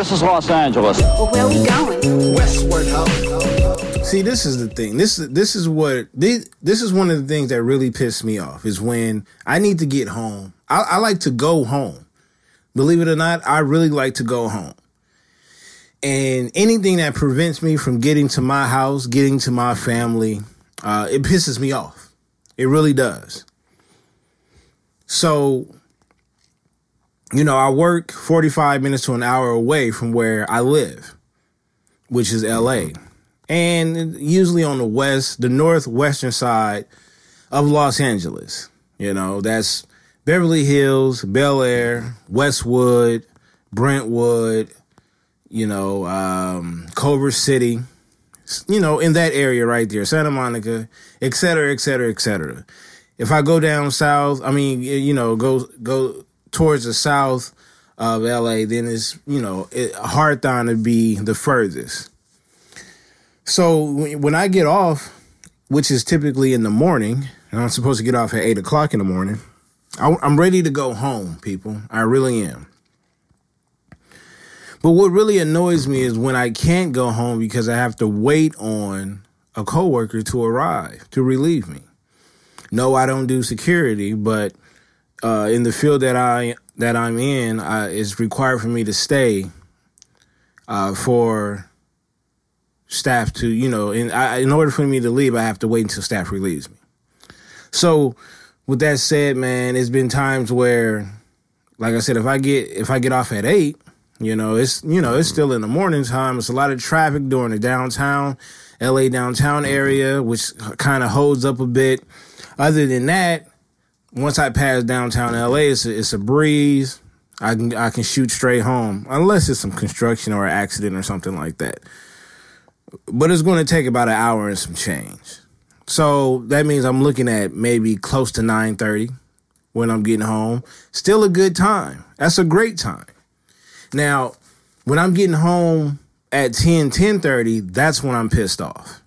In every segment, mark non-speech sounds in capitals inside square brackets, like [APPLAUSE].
This is Los Angeles. Well, where are we going? Westward Ho. See, this is the thing. This this is what this, this is one of the things that really piss me off is when I need to get home. I, I like to go home. Believe it or not, I really like to go home. And anything that prevents me from getting to my house, getting to my family, uh, it pisses me off. It really does. So, you know, I work 45 minutes to an hour away from where I live, which is LA. And usually on the west, the northwestern side of Los Angeles. You know, that's Beverly Hills, Bel Air, Westwood, Brentwood, you know, um, Culver City, you know, in that area right there, Santa Monica, et cetera, et cetera, et cetera. If I go down south, I mean, you know, go go towards the south of LA, then it's you know it, Hawthorne to be the furthest. So when I get off, which is typically in the morning, and I'm supposed to get off at eight o'clock in the morning, I, I'm ready to go home, people. I really am. But what really annoys me is when I can't go home because I have to wait on a coworker to arrive to relieve me. No, I don't do security, but uh, in the field that I that I'm in, uh, it's required for me to stay uh, for staff to, you know, in I, in order for me to leave, I have to wait until staff relieves me. So, with that said, man, it's been times where, like I said, if I get if I get off at eight, you know, it's you know it's still in the morning time. It's a lot of traffic during the downtown, L.A. downtown area, which kind of holds up a bit. Other than that, once I pass downtown LA, it's a, it's a breeze. I can I can shoot straight home, unless it's some construction or an accident or something like that. But it's going to take about an hour and some change. So that means I'm looking at maybe close to 9:30 when I'm getting home. Still a good time. That's a great time. Now, when I'm getting home at 10, 10:30, that's when I'm pissed off.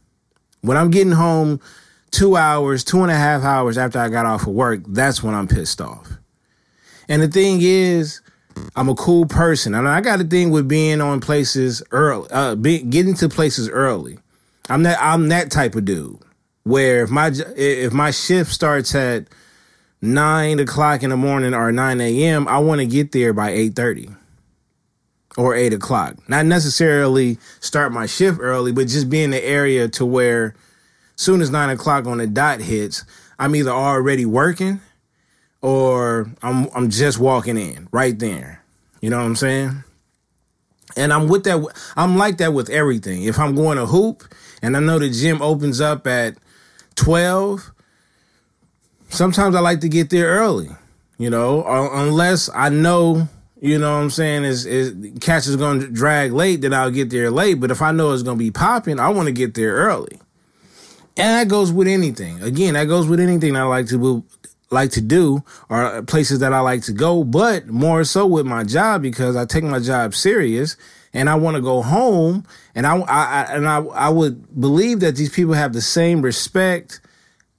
When I'm getting home two hours, two and a half hours after I got off of work, that's when I'm pissed off. And the thing is, I'm a cool person, and I got a thing with being on places early, uh, be, getting to places early. I'm that I'm that type of dude. Where if my if my shift starts at nine o'clock in the morning or nine a.m., I want to get there by eight thirty or eight o'clock. Not necessarily start my shift early, but just be in the area to where soon as nine o'clock on the dot hits, I'm either already working or I'm I'm just walking in right there. You know what I'm saying? And I'm with that. I'm like that with everything. If I'm going to hoop and I know the gym opens up at twelve, sometimes I like to get there early. You know, un- unless I know. You know what I'm saying? Is is catch is going to drag late, then I'll get there late. But if I know it's going to be popping, I want to get there early. And that goes with anything. Again, that goes with anything I like to like to do, or places that I like to go. But more so with my job because I take my job serious, and I want to go home. And I, I, I and I, I would believe that these people have the same respect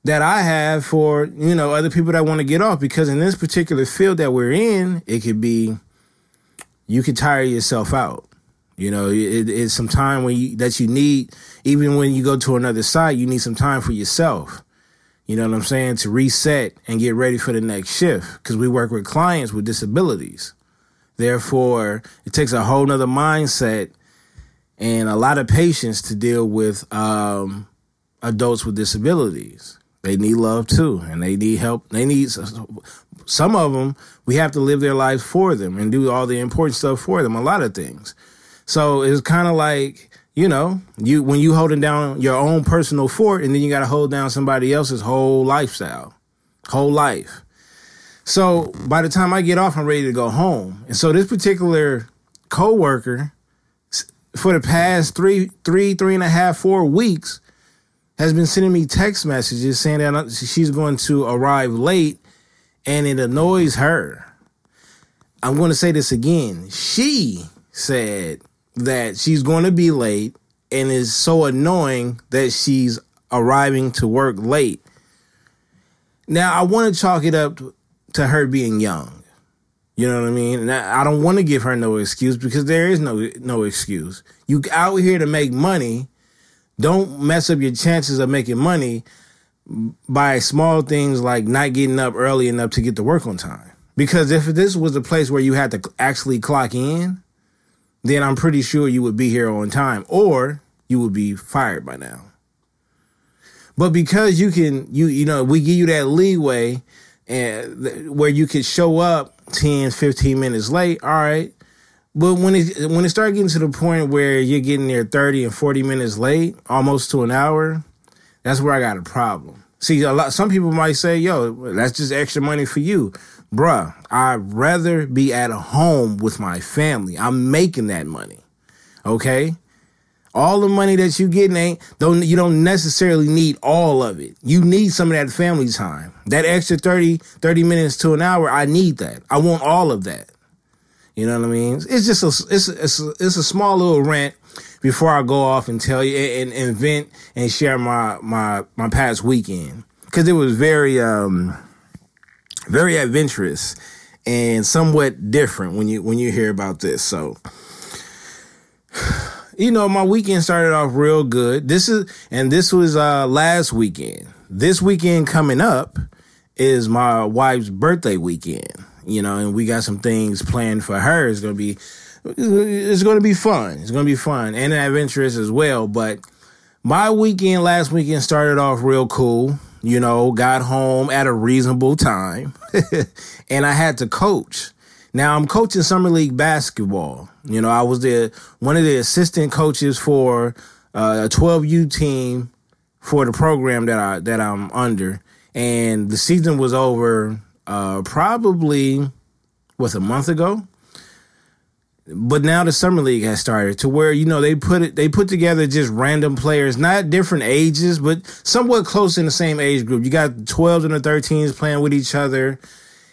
that I have for you know other people that want to get off. Because in this particular field that we're in, it could be you could tire yourself out. You know, it, it's some time when you that you need. Even when you go to another site, you need some time for yourself. You know what I'm saying? To reset and get ready for the next shift. Because we work with clients with disabilities. Therefore, it takes a whole nother mindset and a lot of patience to deal with um, adults with disabilities. They need love too, and they need help. They need some of them. We have to live their lives for them and do all the important stuff for them. A lot of things. So it's kind of like you know, you when you holding down your own personal fort, and then you got to hold down somebody else's whole lifestyle, whole life. So by the time I get off, I'm ready to go home. And so this particular coworker, for the past three, three, three and a half, four weeks has been sending me text messages saying that uh, she's going to arrive late and it annoys her. I'm going to say this again. She said that she's going to be late and is so annoying that she's arriving to work late. Now, I want to chalk it up to her being young. You know what I mean? And I don't want to give her no excuse because there is no no excuse. You out here to make money. Don't mess up your chances of making money by small things like not getting up early enough to get to work on time. Because if this was a place where you had to actually clock in, then I'm pretty sure you would be here on time or you would be fired by now. But because you can you you know, we give you that leeway and where you could show up 10, 15 minutes late, all right. But when it when it started getting to the point where you're getting there 30 and 40 minutes late, almost to an hour, that's where I got a problem. See, a lot some people might say, yo, that's just extra money for you. Bruh, I'd rather be at home with my family. I'm making that money. Okay? All the money that you getting ain't don't you don't necessarily need all of it. You need some of that family time. That extra 30, 30 minutes to an hour, I need that. I want all of that. You know what I mean? It's just a it's it's a, it's a small little rant before I go off and tell you and, and vent and share my my my past weekend because it was very um very adventurous and somewhat different when you when you hear about this. So [SIGHS] you know, my weekend started off real good. This is, and this was uh, last weekend. This weekend coming up is my wife's birthday weekend. You know, and we got some things planned for her. It's gonna be, it's gonna be fun. It's gonna be fun and adventurous as well. But my weekend last weekend started off real cool. You know, got home at a reasonable time, [LAUGHS] and I had to coach. Now I'm coaching summer league basketball. You know, I was the one of the assistant coaches for uh, a 12U team for the program that I that I'm under, and the season was over uh, probably was a month ago. But now the summer league has started to where you know they put it they put together just random players, not different ages, but somewhat close in the same age group. You got 12s and the 13s playing with each other,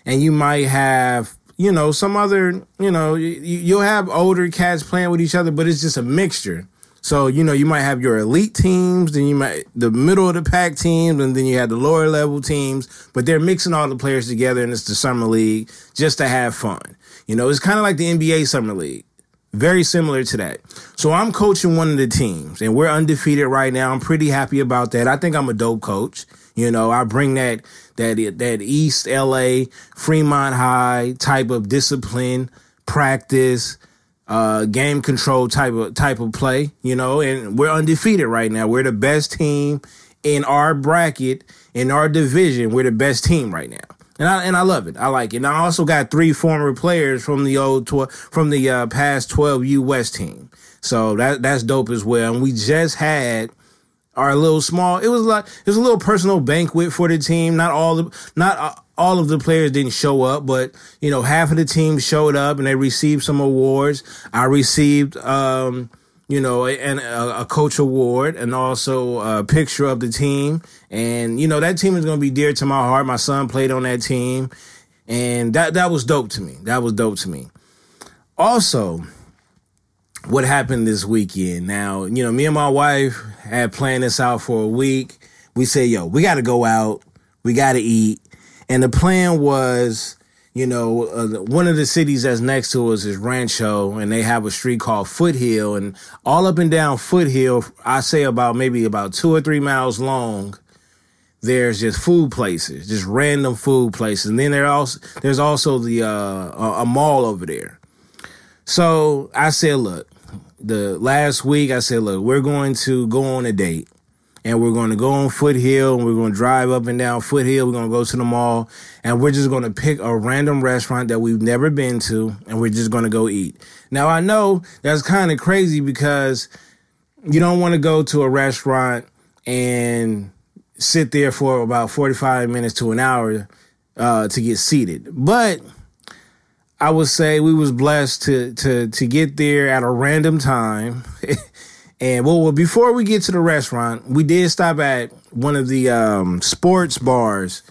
and you might have you know, some other, you know, you, will have older cats playing with each other, but it's just a mixture. So, you know, you might have your elite teams, then you might, the middle of the pack teams, and then you have the lower level teams, but they're mixing all the players together and it's the summer league just to have fun. You know, it's kind of like the NBA summer league. Very similar to that. So I'm coaching one of the teams and we're undefeated right now. I'm pretty happy about that. I think I'm a dope coach. You know, I bring that that that East LA Fremont High type of discipline, practice, uh, game control type of type of play. You know, and we're undefeated right now. We're the best team in our bracket in our division. We're the best team right now. And I and I love it. I like it. And I also got three former players from the old tw- from the uh, past 12 U West team. So that that's dope as well. And we just had our little small. It was like it was a little personal banquet for the team. Not all the not all of the players didn't show up, but you know half of the team showed up and they received some awards. I received. um you know, and a, a, coach award and also a picture of the team. And, you know, that team is going to be dear to my heart. My son played on that team. And that, that was dope to me. That was dope to me. Also, what happened this weekend. Now, you know, me and my wife had planned this out for a week. We said, yo, we got to go out. We got to eat. And the plan was, you know, uh, one of the cities that's next to us is Rancho, and they have a street called Foothill. And all up and down Foothill, I say about maybe about two or three miles long, there's just food places, just random food places. And then there also there's also the uh, a, a mall over there. So I said, look, the last week I said, look, we're going to go on a date and we're going to go on Foothill and we're going to drive up and down Foothill. We're going to go to the mall and we're just going to pick a random restaurant that we've never been to and we're just going to go eat. Now I know that's kind of crazy because you don't want to go to a restaurant and sit there for about 45 minutes to an hour uh, to get seated. But I would say we was blessed to to to get there at a random time. [LAUGHS] and well, before we get to the restaurant, we did stop at one of the um, sports bars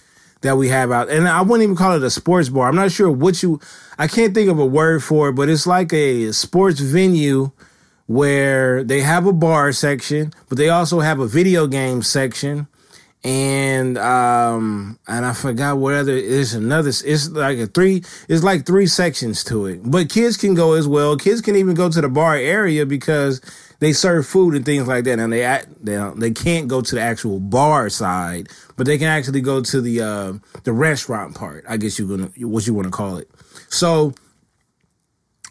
that we have out. And I wouldn't even call it a sports bar. I'm not sure what you I can't think of a word for it, but it's like a sports venue where they have a bar section, but they also have a video game section and um and I forgot what other it's another it's like a three it's like three sections to it. But kids can go as well. Kids can even go to the bar area because they serve food and things like that and they they they can't go to the actual bar side, but they can actually go to the uh the restaurant part. I guess you're going to what you want to call it. So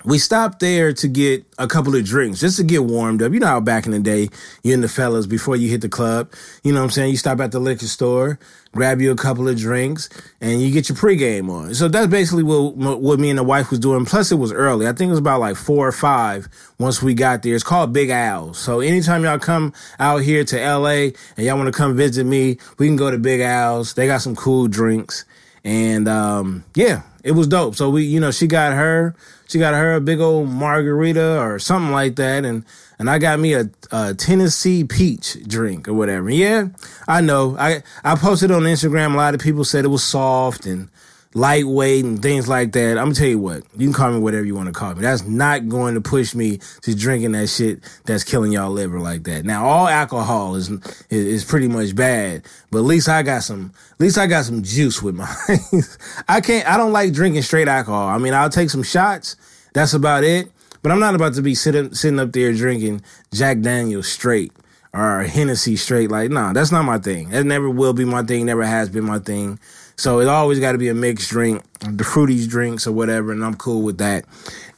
we stopped there to get a couple of drinks just to get warmed up. You know how back in the day, you and the fellas before you hit the club, you know what I'm saying? You stop at the liquor store, grab you a couple of drinks, and you get your pregame on. So that's basically what what me and the wife was doing. Plus, it was early. I think it was about like four or five once we got there. It's called Big Al's. So anytime y'all come out here to LA and y'all want to come visit me, we can go to Big Al's. They got some cool drinks. And um, yeah, it was dope. So we, you know, she got her she got her a big old margarita or something like that, and and I got me a, a Tennessee peach drink or whatever. Yeah, I know. I I posted on Instagram. A lot of people said it was soft and lightweight and things like that. I'm gonna tell you what, you can call me whatever you want to call me. That's not going to push me to drinking that shit that's killing y'all liver like that. Now, all alcohol is is, pretty much bad, but at least I got some. At least I got some juice with mine. [LAUGHS] I can't. I don't like drinking straight alcohol. I mean, I'll take some shots. That's about it. But I'm not about to be sitting sitting up there drinking Jack Daniels straight or Hennessy straight. Like, nah, that's not my thing. That never will be my thing. Never has been my thing. So it always got to be a mixed drink, the fruities drinks or whatever, and I'm cool with that.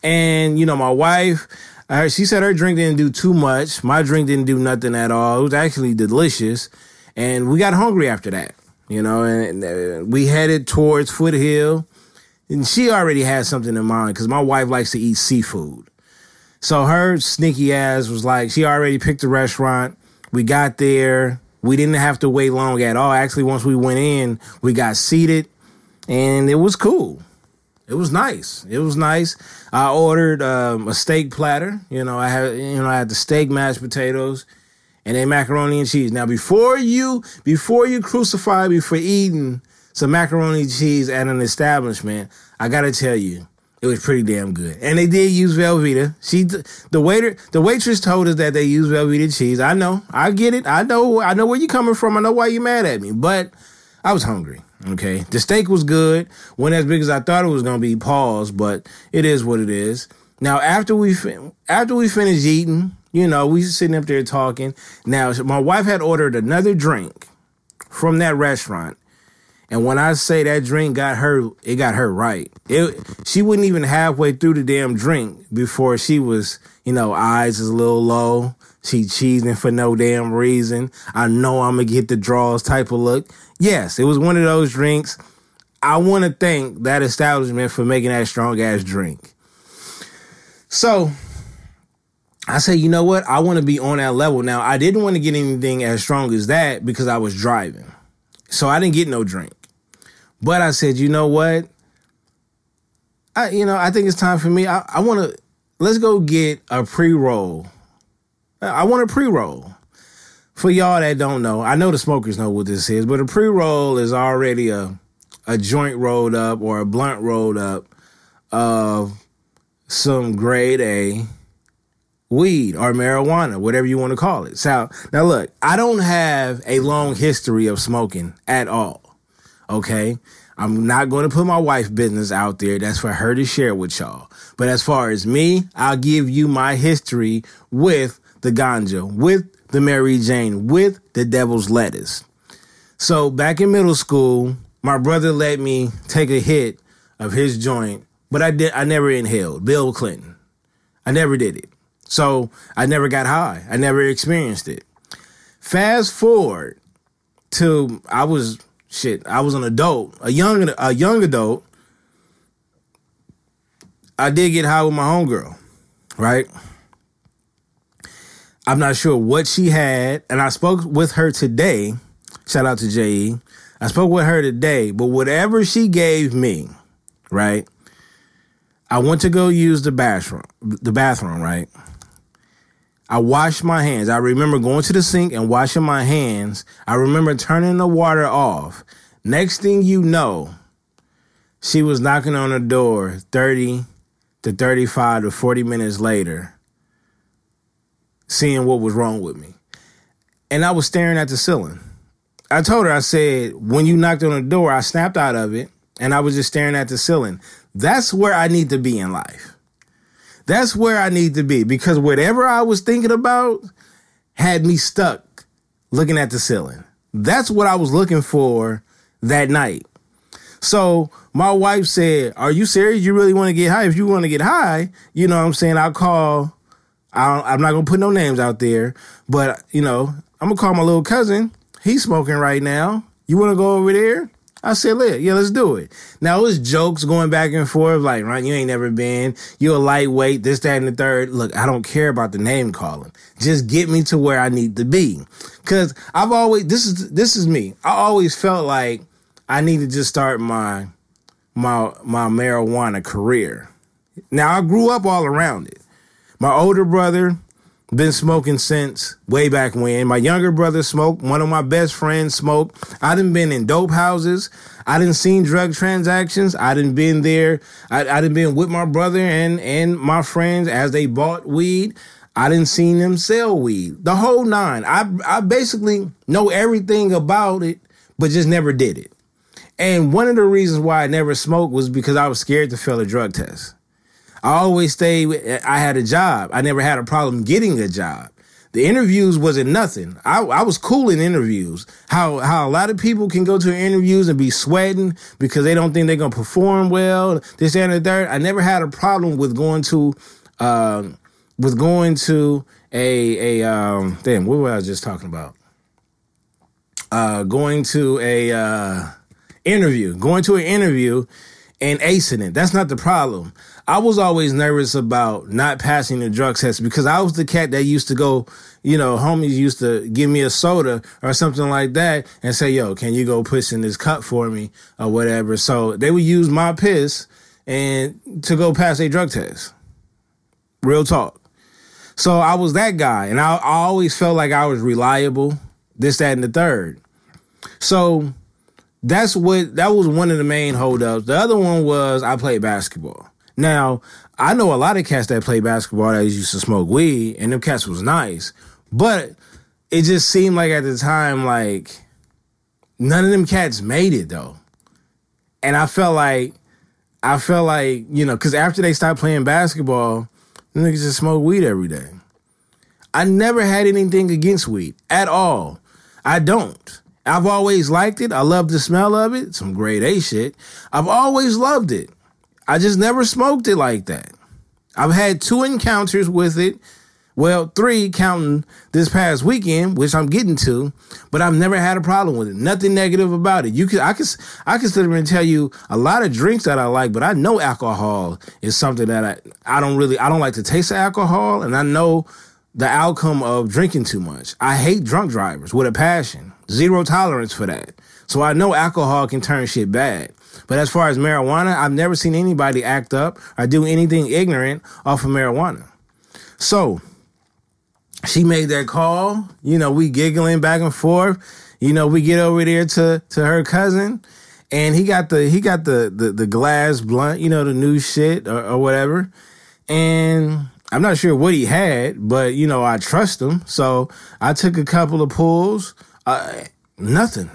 And you know, my wife, she said her drink didn't do too much. My drink didn't do nothing at all. It was actually delicious, and we got hungry after that. You know, and uh, we headed towards Foothill, and she already had something in mind because my wife likes to eat seafood. So her sneaky ass was like, she already picked a restaurant. We got there. We didn't have to wait long at all. Actually, once we went in, we got seated and it was cool. It was nice. It was nice. I ordered um, a steak platter. You know, I had you know I had the steak, mashed potatoes, and then macaroni and cheese. Now, before you before you crucify me for eating some macaroni and cheese at an establishment, I gotta tell you, it was pretty damn good. And they did use Velveeta. She, the waiter, the waitress told us that they use Velveeta cheese. I know, I get it. I know, I know where you're coming from. I know why you're mad at me. But I was hungry. Okay, the steak was good. wasn't as big as I thought it was gonna be. Pause, but it is what it is. Now after we after we finished eating, you know, we were sitting up there talking. Now my wife had ordered another drink from that restaurant and when I say that drink got her, it got her right. It she wouldn't even halfway through the damn drink before she was, you know, eyes is a little low. She cheesing for no damn reason. I know I'm gonna get the draws type of look. Yes, it was one of those drinks. I want to thank that establishment for making that strong ass drink. So I say, you know what? I want to be on that level. Now, I didn't want to get anything as strong as that because I was driving. So I didn't get no drink. But I said, you know what? I you know, I think it's time for me. I, I wanna let's go get a pre-roll. I want a pre-roll. For y'all that don't know, I know the smokers know what this is, but a pre-roll is already a a joint rolled up or a blunt rolled up of some grade A weed or marijuana, whatever you want to call it. So now look, I don't have a long history of smoking at all. Okay. I'm not going to put my wife business out there. That's for her to share with y'all. But as far as me, I'll give you my history with the ganja, with the Mary Jane, with the devil's lettuce. So back in middle school, my brother let me take a hit of his joint, but I did I never inhaled. Bill Clinton. I never did it. So I never got high. I never experienced it. Fast forward to I was shit, I was an adult, a young a young adult. I did get high with my homegirl, right? I'm not sure what she had, and I spoke with her today. Shout out to JE. I spoke with her today, but whatever she gave me, right? I went to go use the bathroom, the bathroom, right? I washed my hands. I remember going to the sink and washing my hands. I remember turning the water off. Next thing you know, she was knocking on the door 30 to 35 to 40 minutes later, seeing what was wrong with me. And I was staring at the ceiling. I told her, I said, when you knocked on the door, I snapped out of it and I was just staring at the ceiling. That's where I need to be in life. That's where I need to be because whatever I was thinking about had me stuck looking at the ceiling. That's what I was looking for that night. So my wife said, Are you serious? You really want to get high? If you want to get high, you know what I'm saying? I'll call, i am not going to put no names out there, but, you know, I'm going to call my little cousin. He's smoking right now. You want to go over there? I said, "Look, yeah, let's do it. Now it was jokes going back and forth, like, right, you ain't never been, you're a lightweight, this, that, and the third. Look, I don't care about the name calling. Just get me to where I need to be. Cause I've always this is this is me. I always felt like I need to just start my my my marijuana career. Now I grew up all around it. My older brother been smoking since way back when. My younger brother smoked. One of my best friends smoked. I didn't been in dope houses. I didn't seen drug transactions. I didn't been there. I, I didn't been with my brother and and my friends as they bought weed. I didn't seen them sell weed. The whole nine. I I basically know everything about it, but just never did it. And one of the reasons why I never smoked was because I was scared to fail a drug test. I always stayed, I had a job. I never had a problem getting a job. The interviews wasn't nothing. I, I was cool in interviews. How how a lot of people can go to interviews and be sweating because they don't think they're gonna perform well. This and the third. I never had a problem with going to, uh, with going to a a um. Damn, what was I just talking about? Uh, going to a uh interview, going to an interview and acing it. That's not the problem. I was always nervous about not passing the drug test because I was the cat that used to go, you know, homies used to give me a soda or something like that and say, yo, can you go piss in this cup for me or whatever. So they would use my piss and to go pass a drug test. Real talk. So I was that guy and I, I always felt like I was reliable, this, that, and the third. So that's what that was one of the main holdups. The other one was I played basketball. Now, I know a lot of cats that play basketball that used to smoke weed, and them cats was nice. But it just seemed like at the time, like none of them cats made it though. And I felt like I felt like, you know, because after they stopped playing basketball, niggas just smoke weed every day. I never had anything against weed at all. I don't. I've always liked it. I love the smell of it. Some grade A shit. I've always loved it. I just never smoked it like that. I've had two encounters with it. Well, three counting this past weekend, which I'm getting to, but I've never had a problem with it. Nothing negative about it. You can I can I can sit here and tell you a lot of drinks that I like, but I know alcohol is something that I I don't really I don't like to taste alcohol, and I know the outcome of drinking too much. I hate drunk drivers with a passion. Zero tolerance for that. So I know alcohol can turn shit bad. But as far as marijuana, I've never seen anybody act up or do anything ignorant off of marijuana. So she made that call. You know, we giggling back and forth. You know, we get over there to to her cousin, and he got the he got the the, the glass blunt. You know, the new shit or, or whatever. And I'm not sure what he had, but you know, I trust him. So I took a couple of pulls. Uh, nothing,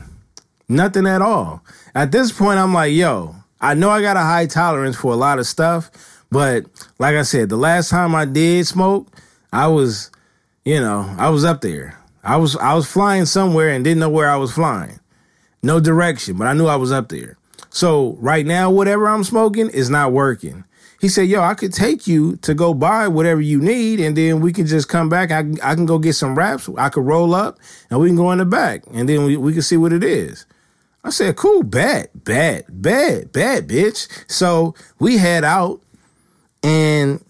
nothing at all. At this point, I'm like, yo, I know I got a high tolerance for a lot of stuff, but like I said, the last time I did smoke, I was, you know, I was up there. I was I was flying somewhere and didn't know where I was flying. No direction, but I knew I was up there. So right now, whatever I'm smoking is not working. He said, "Yo, I could take you to go buy whatever you need, and then we can just come back. I I can go get some wraps. I could roll up, and we can go in the back, and then we, we can see what it is." I said, "Cool, bad, bad, bad, bad, bitch." So we head out, and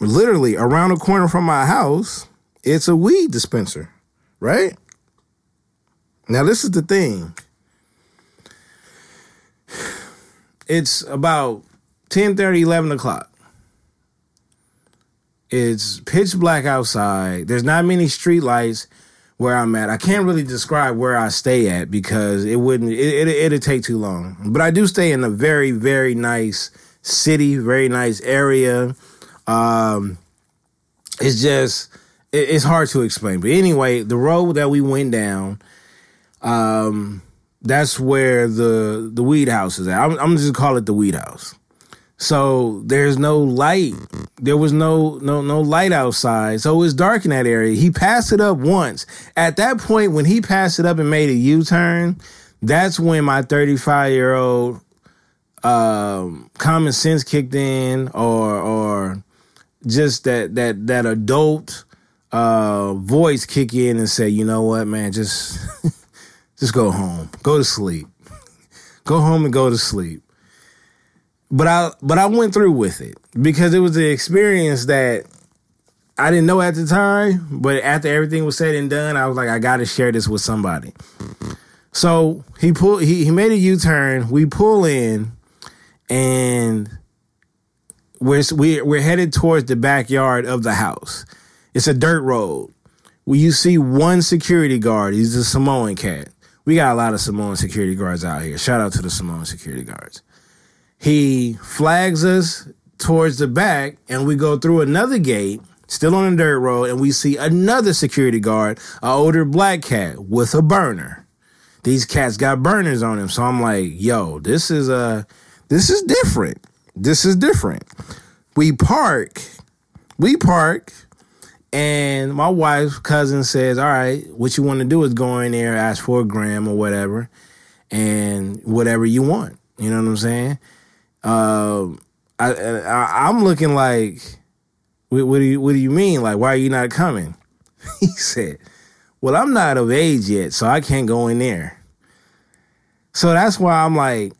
literally around the corner from my house, it's a weed dispenser, right? Now this is the thing. It's about 10 30, 11 o'clock. It's pitch black outside. There's not many street lights where I'm at. I can't really describe where I stay at because it wouldn't it, it it'd take too long. But I do stay in a very very nice city, very nice area. Um it's just it, it's hard to explain. But anyway, the road that we went down um that's where the the weed house is at. I'm, I'm just call it the weed house. So there's no light. There was no no no light outside. So it was dark in that area. He passed it up once. At that point, when he passed it up and made a U-turn, that's when my 35 year old um, common sense kicked in, or or just that that that adult uh, voice kick in and say, you know what, man, just [LAUGHS] just go home, go to sleep, go home and go to sleep but I but I went through with it because it was the experience that I didn't know at the time, but after everything was said and done, I was like, I got to share this with somebody. So he pulled he he made a U turn. We pull in, and we're we we're headed towards the backyard of the house. It's a dirt road. Where you see one security guard. He's a Samoan cat. We got a lot of Samoan security guards out here. Shout out to the Samoan security guards. He flags us towards the back, and we go through another gate, still on a dirt road, and we see another security guard, an older black cat with a burner. These cats got burners on them, so I'm like, "Yo, this is a, uh, this is different. This is different." We park, we park, and my wife's cousin says, "All right, what you want to do is go in there, ask for a gram or whatever, and whatever you want." You know what I'm saying? Um, I, I am looking like, what, what, do you what do you mean? Like, why are you not coming? [LAUGHS] he said, Well, I'm not of age yet, so I can't go in there. So that's why I'm like,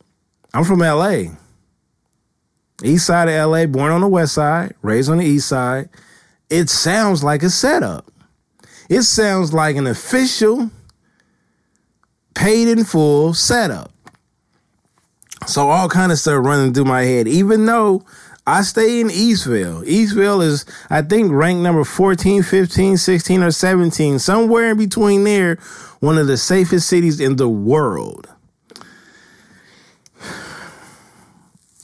I'm from LA. East side of LA, born on the west side, raised on the east side. It sounds like a setup. It sounds like an official, paid in full setup. So all kind of stuff running through my head, even though I stay in Eastvale. Eastvale is, I think, ranked number 14, 15, 16, or 17, somewhere in between there, one of the safest cities in the world.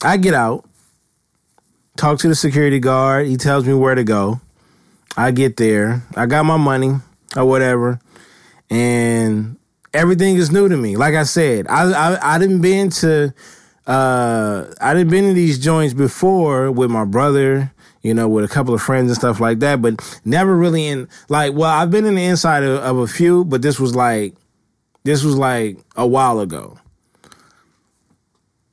I get out, talk to the security guard. He tells me where to go. I get there. I got my money or whatever. And everything is new to me. Like I said, I I, I didn't been to uh I didn't been to these joints before with my brother, you know, with a couple of friends and stuff like that, but never really in like well, I've been in the inside of, of a few, but this was like this was like a while ago.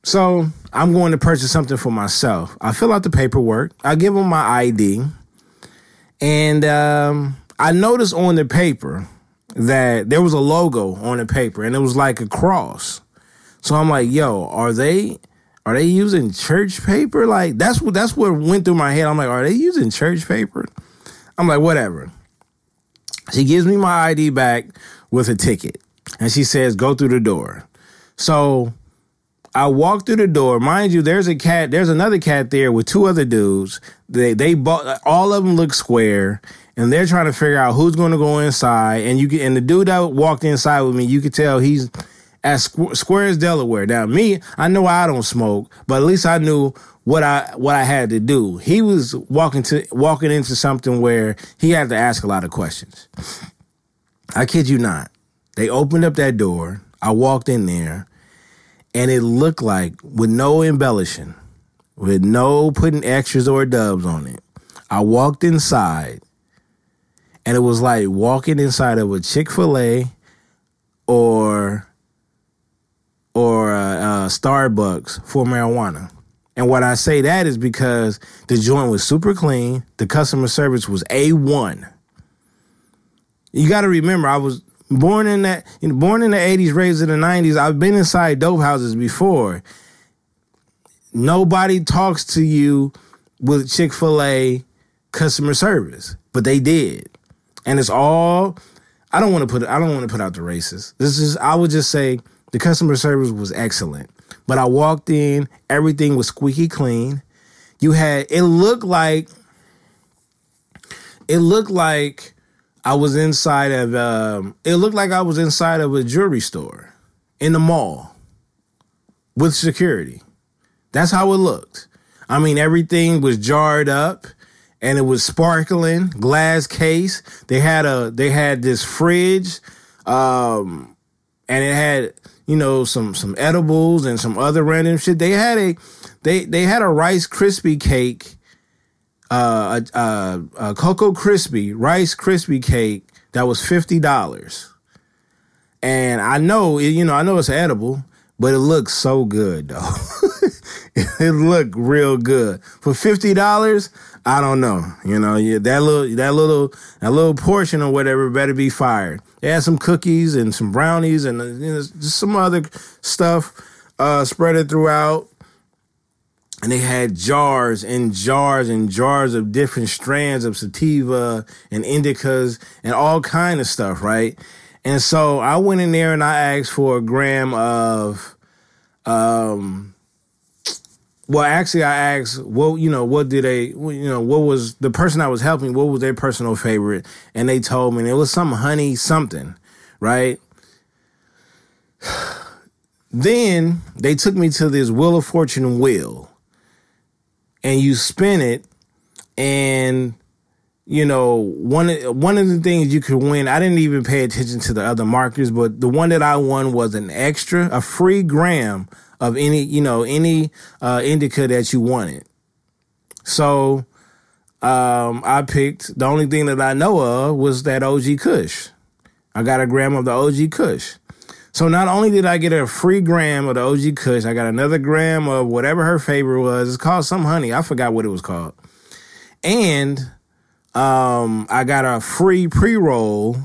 So I'm going to purchase something for myself. I fill out the paperwork. I give them my ID, and um, I notice on the paper that there was a logo on the paper and it was like a cross. So I'm like, yo, are they are they using church paper? Like that's what that's what went through my head. I'm like, are they using church paper? I'm like, whatever. She gives me my ID back with a ticket and she says, go through the door. So I walk through the door. Mind you, there's a cat, there's another cat there with two other dudes. They they bought all of them look square and they're trying to figure out who's going to go inside. And you can, and the dude that walked inside with me, you could tell he's at Squ- Squares, Delaware. Now, me, I know I don't smoke, but at least I knew what I what I had to do. He was walking to walking into something where he had to ask a lot of questions. I kid you not. They opened up that door. I walked in there, and it looked like with no embellishing, with no putting extras or dubs on it. I walked inside and it was like walking inside of a Chick Fil A or or uh, uh, Starbucks for marijuana. And what I say that is because the joint was super clean, the customer service was a one. You got to remember, I was born in that, you know, born in the '80s, raised in the '90s. I've been inside dope houses before. Nobody talks to you with Chick Fil A customer service, but they did and it's all. I don't want to put. I don't want to put out the races. This is. I would just say the customer service was excellent. But I walked in, everything was squeaky clean. You had it looked like it looked like I was inside of um, it looked like I was inside of a jewelry store in the mall with security. That's how it looked. I mean, everything was jarred up and it was sparkling, glass case. They had a they had this fridge, um, and it had you know some some edibles and some other random shit. They had a they they had a Rice crispy cake, uh, a, a, a Cocoa Crispy Rice crispy cake that was fifty dollars. And I know, you know, I know it's edible, but it looks so good though. [LAUGHS] it looked real good for fifty dollars. I don't know. You know, yeah, that little that little that little portion or whatever better be fired. They had some cookies and some brownies and uh, you know, just some other stuff uh, spread it throughout. And they had jars and jars and jars of different strands of sativa and indicas and all kind of stuff, right? And so I went in there and I asked for a gram of um well, actually, I asked, well, you know, what did they, you know, what was the person I was helping, what was their personal favorite? And they told me, it was some honey something, right? [SIGHS] Then they took me to this Wheel of Fortune wheel, and you spin it, and you know one one of the things you could win. I didn't even pay attention to the other markers, but the one that I won was an extra, a free gram of any, you know, any uh, indica that you wanted. So um, I picked the only thing that I know of was that OG Kush. I got a gram of the OG Kush. So not only did I get a free gram of the OG Kush, I got another gram of whatever her favorite was. It's called some honey. I forgot what it was called. And um, I got a free pre roll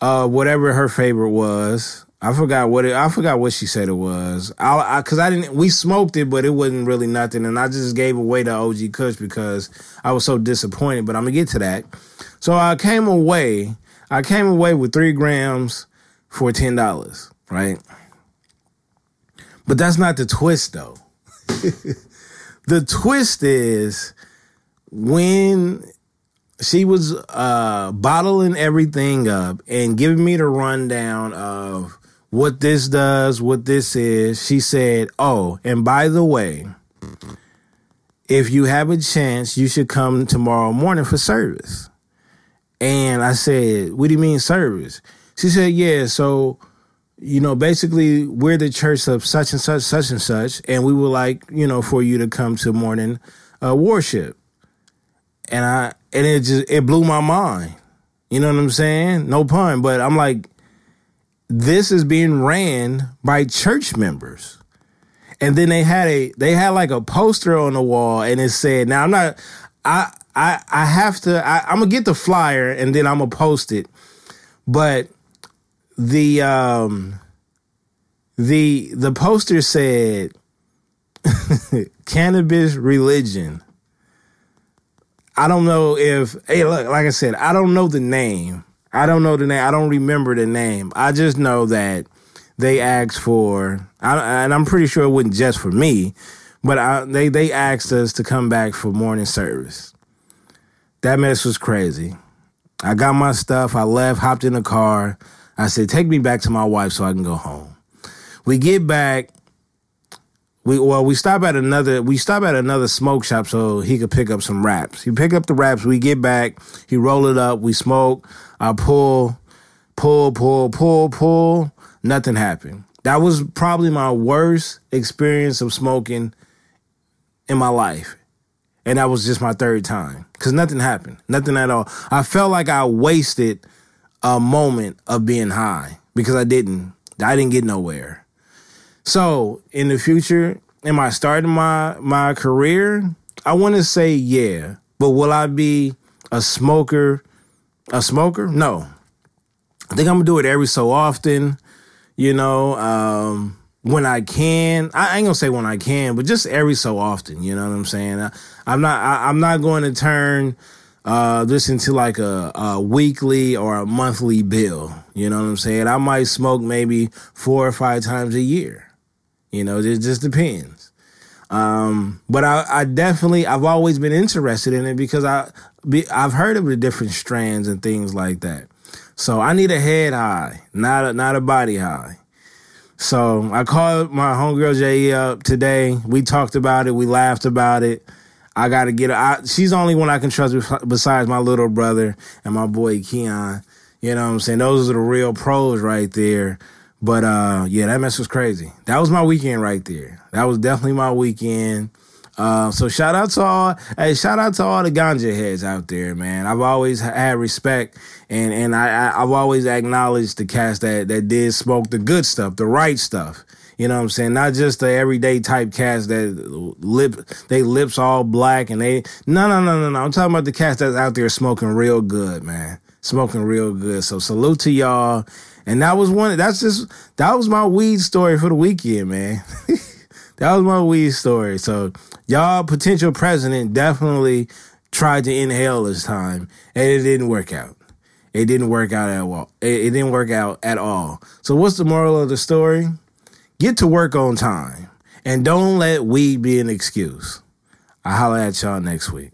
of whatever her favorite was. I forgot what it. I forgot what she said it was. I I, I, didn't. We smoked it, but it wasn't really nothing, and I just gave away the OG Kush because I was so disappointed. But I'm gonna get to that. So I came away. I came away with three grams for ten dollars, right? But that's not the twist, though. [LAUGHS] the twist is when she was uh, bottling everything up and giving me the rundown of what this does, what this is. She said, Oh, and by the way, if you have a chance, you should come tomorrow morning for service. And I said, What do you mean service? She said, Yeah, so, you know, basically, we're the church of such and such, such and such, and we would like, you know, for you to come to morning uh, worship. And I, and it just, it blew my mind. You know what I'm saying? No pun, but I'm like, this is being ran by church members. And then they had a they had like a poster on the wall and it said, now I'm not I I I have to I, I'm gonna get the flyer and then I'm gonna post it. But the um the the poster said [LAUGHS] cannabis religion. I don't know if hey look, like I said, I don't know the name I don't know the name. I don't remember the name. I just know that they asked for, and I'm pretty sure it wasn't just for me, but I, they they asked us to come back for morning service. That mess was crazy. I got my stuff. I left, hopped in the car. I said, "Take me back to my wife so I can go home." We get back. We well, we stop at another. We stop at another smoke shop so he could pick up some wraps. He pick up the wraps. We get back. He roll it up. We smoke. I pull, pull, pull, pull, pull. Nothing happened. That was probably my worst experience of smoking in my life. And that was just my third time because nothing happened. Nothing at all. I felt like I wasted a moment of being high because I didn't. I didn't get nowhere. So in the future, am I starting my my career? I want to say yeah, but will I be a smoker a smoker? No. I think I'm gonna do it every so often, you know, um, when I can. I ain't gonna say when I can, but just every so often, you know what I'm saying? I, am not I, am not going to turn uh, this into like a, a, weekly or a monthly bill. You know what I'm saying? I might smoke maybe four or five times a year. You know, it just depends. Um, but I, I definitely I've always been interested in it because I be, I've heard of the different strands and things like that. So I need a head high, not a, not a body high. So I called my homegirl J.E. up today. We talked about it. We laughed about it. I got to get her. I, she's the only one I can trust besides my little brother and my boy Keon. You know what I'm saying? Those are the real pros right there. But uh, yeah, that mess was crazy. That was my weekend right there. That was definitely my weekend. Uh, so shout out to all, hey, shout out to all the ganja heads out there, man. I've always had respect, and and I, I have always acknowledged the cast that that did smoke the good stuff, the right stuff. You know what I'm saying? Not just the everyday type cast that lip they lips all black and they no no no no no. I'm talking about the cast that's out there smoking real good, man. Smoking real good. So salute to y'all. And that was one that's just that was my weed story for the weekend, man. [LAUGHS] that was my weed story. So y'all potential president definitely tried to inhale this time and it didn't work out. It didn't work out at all. It, it didn't work out at all. So what's the moral of the story? Get to work on time and don't let weed be an excuse. I'll holler at y'all next week.